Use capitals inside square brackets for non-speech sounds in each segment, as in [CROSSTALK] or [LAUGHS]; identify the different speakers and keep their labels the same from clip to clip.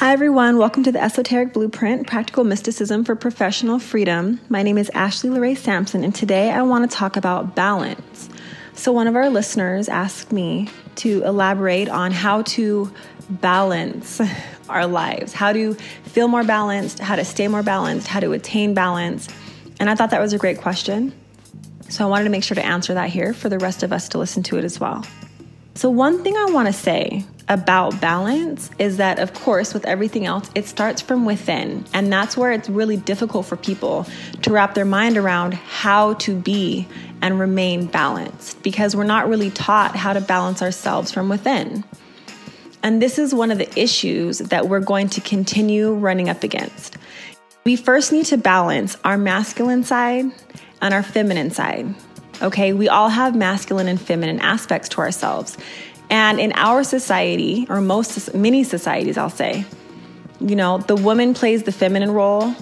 Speaker 1: Hi, everyone. Welcome to the Esoteric Blueprint Practical Mysticism for Professional Freedom. My name is Ashley Lorraine Sampson, and today I want to talk about balance. So, one of our listeners asked me to elaborate on how to balance [LAUGHS] our lives, how to feel more balanced, how to stay more balanced, how to attain balance. And I thought that was a great question. So, I wanted to make sure to answer that here for the rest of us to listen to it as well. So, one thing I want to say about balance is that, of course, with everything else, it starts from within. And that's where it's really difficult for people to wrap their mind around how to be and remain balanced because we're not really taught how to balance ourselves from within. And this is one of the issues that we're going to continue running up against. We first need to balance our masculine side and our feminine side. Okay, we all have masculine and feminine aspects to ourselves. And in our society, or most, many societies, I'll say, you know, the woman plays the feminine role,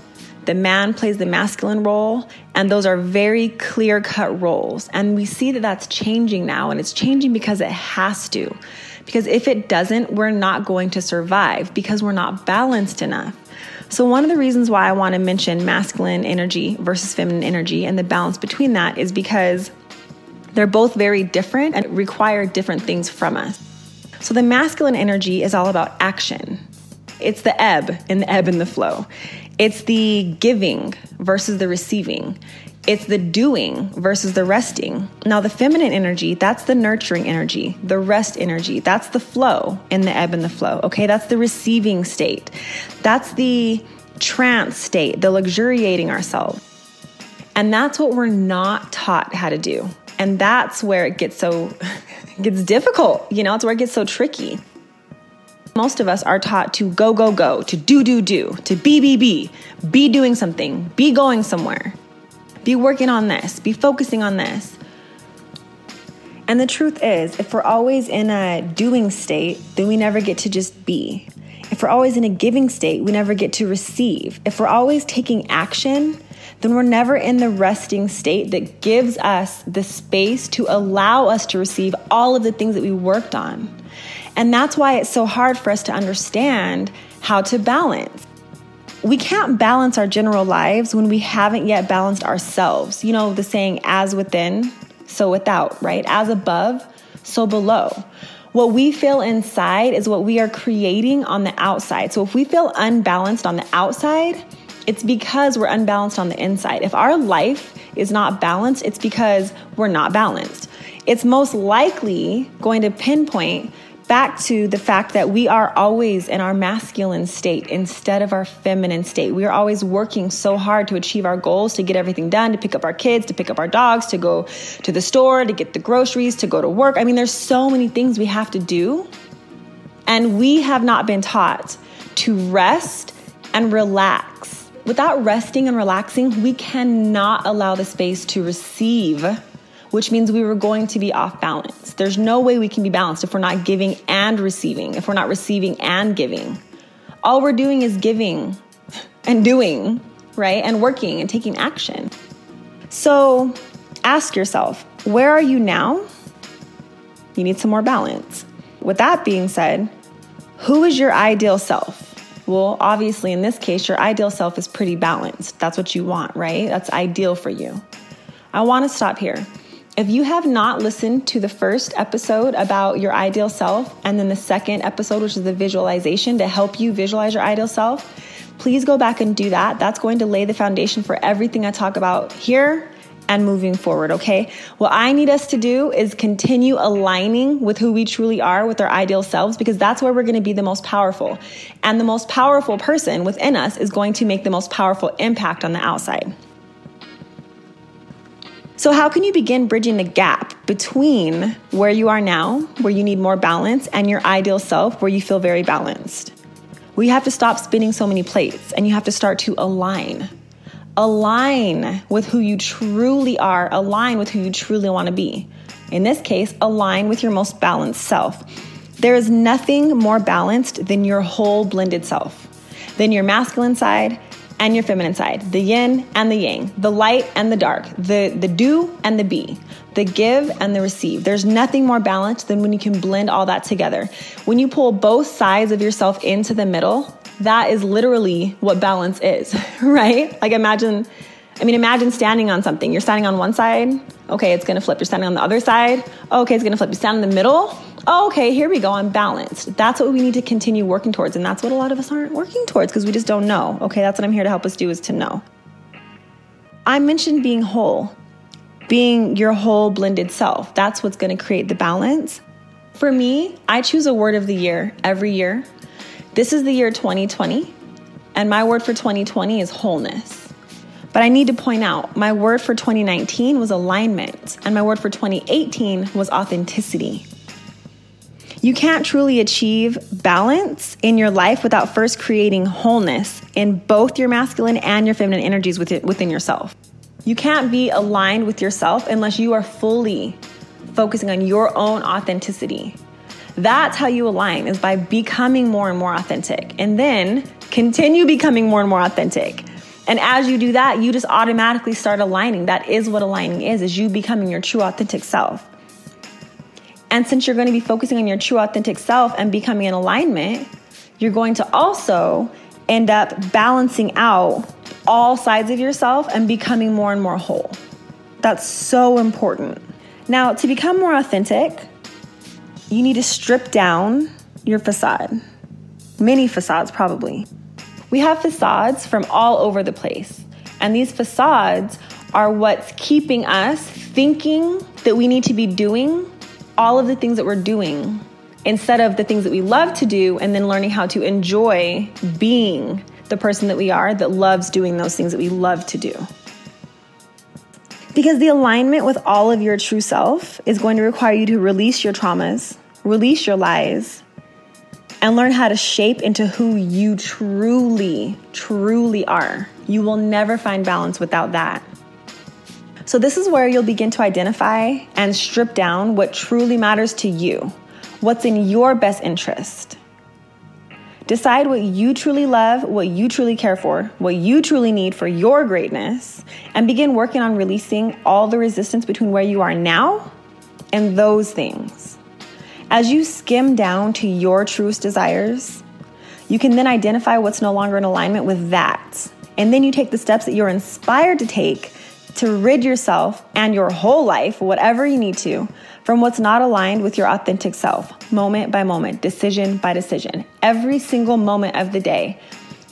Speaker 1: the man plays the masculine role, and those are very clear cut roles. And we see that that's changing now, and it's changing because it has to. Because if it doesn't, we're not going to survive because we're not balanced enough. So, one of the reasons why I want to mention masculine energy versus feminine energy and the balance between that is because they're both very different and require different things from us. So the masculine energy is all about action. It's the ebb and the ebb and the flow. It's the giving versus the receiving. It's the doing versus the resting. Now, the feminine energy, that's the nurturing energy, the rest energy. That's the flow in the ebb and the flow. Okay, that's the receiving state. That's the trance state, the luxuriating ourselves. And that's what we're not taught how to do. And that's where it gets so [LAUGHS] gets difficult. You know, it's where it gets so tricky. Most of us are taught to go, go, go, to do, do, do, to be, be, be, be doing something, be going somewhere, be working on this, be focusing on this. And the truth is, if we're always in a doing state, then we never get to just be. If we're always in a giving state, we never get to receive. If we're always taking action, then we're never in the resting state that gives us the space to allow us to receive all of the things that we worked on. And that's why it's so hard for us to understand how to balance. We can't balance our general lives when we haven't yet balanced ourselves. You know, the saying, as within, so without, right? As above, so below. What we feel inside is what we are creating on the outside. So if we feel unbalanced on the outside, it's because we're unbalanced on the inside. If our life is not balanced, it's because we're not balanced. It's most likely going to pinpoint back to the fact that we are always in our masculine state instead of our feminine state. We are always working so hard to achieve our goals, to get everything done, to pick up our kids, to pick up our dogs, to go to the store, to get the groceries, to go to work. I mean, there's so many things we have to do. And we have not been taught to rest and relax Without resting and relaxing, we cannot allow the space to receive, which means we were going to be off balance. There's no way we can be balanced if we're not giving and receiving, if we're not receiving and giving. All we're doing is giving and doing, right? And working and taking action. So ask yourself, where are you now? You need some more balance. With that being said, who is your ideal self? Well, obviously, in this case, your ideal self is pretty balanced. That's what you want, right? That's ideal for you. I want to stop here. If you have not listened to the first episode about your ideal self and then the second episode, which is the visualization to help you visualize your ideal self, please go back and do that. That's going to lay the foundation for everything I talk about here and moving forward, okay? What I need us to do is continue aligning with who we truly are, with our ideal selves, because that's where we're gonna be the most powerful. And the most powerful person within us is going to make the most powerful impact on the outside. So, how can you begin bridging the gap between where you are now, where you need more balance, and your ideal self, where you feel very balanced? We have to stop spinning so many plates and you have to start to align align with who you truly are, align with who you truly want to be. In this case, align with your most balanced self. There is nothing more balanced than your whole blended self, than your masculine side and your feminine side, the yin and the yang, the light and the dark, the, the do and the be, the give and the receive. There's nothing more balanced than when you can blend all that together. When you pull both sides of yourself into the middle, that is literally what balance is, [LAUGHS] right? Like imagine, I mean, imagine standing on something. You're standing on one side. Okay, it's gonna flip. You're standing on the other side. Okay, it's gonna flip. You stand in the middle. okay, here we go. I'm balanced. That's what we need to continue working towards. And that's what a lot of us aren't working towards because we just don't know. Okay, that's what I'm here to help us do is to know. I mentioned being whole, being your whole blended self. That's what's gonna create the balance. For me, I choose a word of the year every year this is the year 2020, and my word for 2020 is wholeness. But I need to point out my word for 2019 was alignment, and my word for 2018 was authenticity. You can't truly achieve balance in your life without first creating wholeness in both your masculine and your feminine energies within yourself. You can't be aligned with yourself unless you are fully focusing on your own authenticity. That's how you align is by becoming more and more authentic and then continue becoming more and more authentic. And as you do that, you just automatically start aligning. That is what aligning is, is you becoming your true authentic self. And since you're going to be focusing on your true authentic self and becoming in alignment, you're going to also end up balancing out all sides of yourself and becoming more and more whole. That's so important. Now, to become more authentic, you need to strip down your facade. Many facades, probably. We have facades from all over the place. And these facades are what's keeping us thinking that we need to be doing all of the things that we're doing instead of the things that we love to do and then learning how to enjoy being the person that we are that loves doing those things that we love to do. Because the alignment with all of your true self is going to require you to release your traumas, release your lies, and learn how to shape into who you truly, truly are. You will never find balance without that. So, this is where you'll begin to identify and strip down what truly matters to you, what's in your best interest. Decide what you truly love, what you truly care for, what you truly need for your greatness, and begin working on releasing all the resistance between where you are now and those things. As you skim down to your truest desires, you can then identify what's no longer in alignment with that. And then you take the steps that you're inspired to take to rid yourself and your whole life, whatever you need to, from what's not aligned with your authentic self, moment by moment, decision by decision. Every single moment of the day,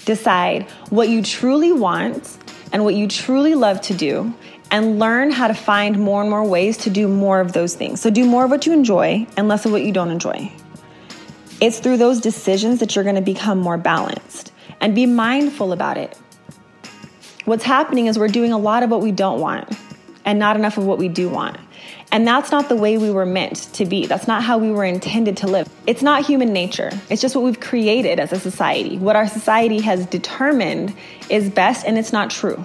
Speaker 1: decide what you truly want and what you truly love to do, and learn how to find more and more ways to do more of those things. So, do more of what you enjoy and less of what you don't enjoy. It's through those decisions that you're gonna become more balanced and be mindful about it. What's happening is we're doing a lot of what we don't want and not enough of what we do want. And that's not the way we were meant to be. That's not how we were intended to live. It's not human nature. It's just what we've created as a society. What our society has determined is best, and it's not true.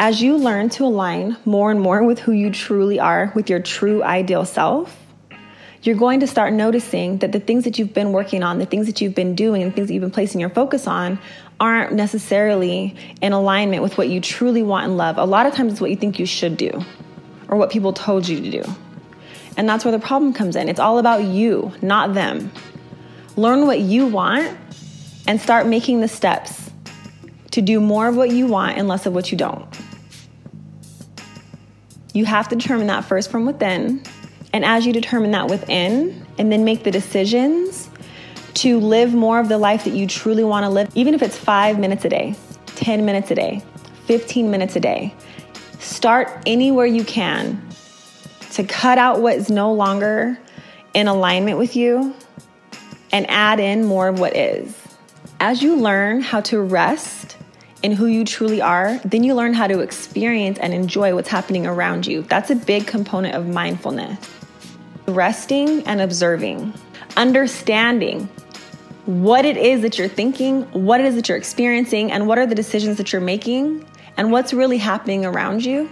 Speaker 1: As you learn to align more and more with who you truly are, with your true ideal self, you're going to start noticing that the things that you've been working on, the things that you've been doing, and things that you've been placing your focus on aren't necessarily in alignment with what you truly want and love. A lot of times it's what you think you should do or what people told you to do. And that's where the problem comes in. It's all about you, not them. Learn what you want and start making the steps to do more of what you want and less of what you don't. You have to determine that first from within. And as you determine that within, and then make the decisions to live more of the life that you truly want to live, even if it's five minutes a day, 10 minutes a day, 15 minutes a day, start anywhere you can to cut out what is no longer in alignment with you and add in more of what is. As you learn how to rest in who you truly are, then you learn how to experience and enjoy what's happening around you. That's a big component of mindfulness. Resting and observing, understanding what it is that you're thinking, what it is that you're experiencing, and what are the decisions that you're making, and what's really happening around you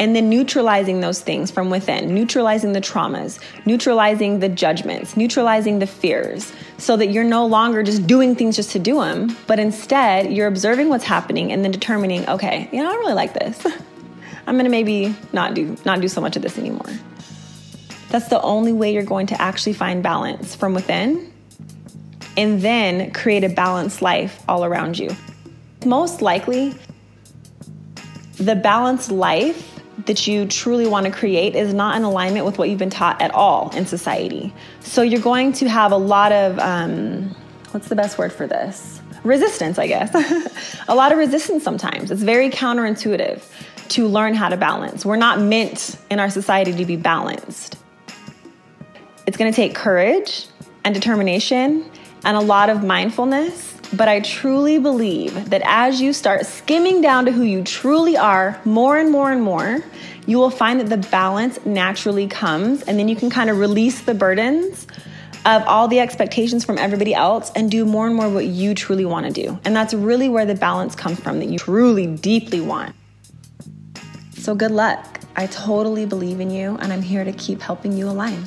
Speaker 1: and then neutralizing those things from within, neutralizing the traumas, neutralizing the judgments, neutralizing the fears, so that you're no longer just doing things just to do them, but instead you're observing what's happening and then determining, okay, you know, I really like this. [LAUGHS] I'm gonna maybe not do not do so much of this anymore. That's the only way you're going to actually find balance from within and then create a balanced life all around you. Most likely, the balanced life that you truly want to create is not in alignment with what you've been taught at all in society. So you're going to have a lot of, um, what's the best word for this? Resistance, I guess. [LAUGHS] a lot of resistance sometimes. It's very counterintuitive to learn how to balance. We're not meant in our society to be balanced. It's going to take courage and determination and a lot of mindfulness but I truly believe that as you start skimming down to who you truly are more and more and more, you will find that the balance naturally comes, and then you can kind of release the burdens of all the expectations from everybody else and do more and more what you truly want to do. And that's really where the balance comes from that you truly deeply want. So, good luck. I totally believe in you, and I'm here to keep helping you align.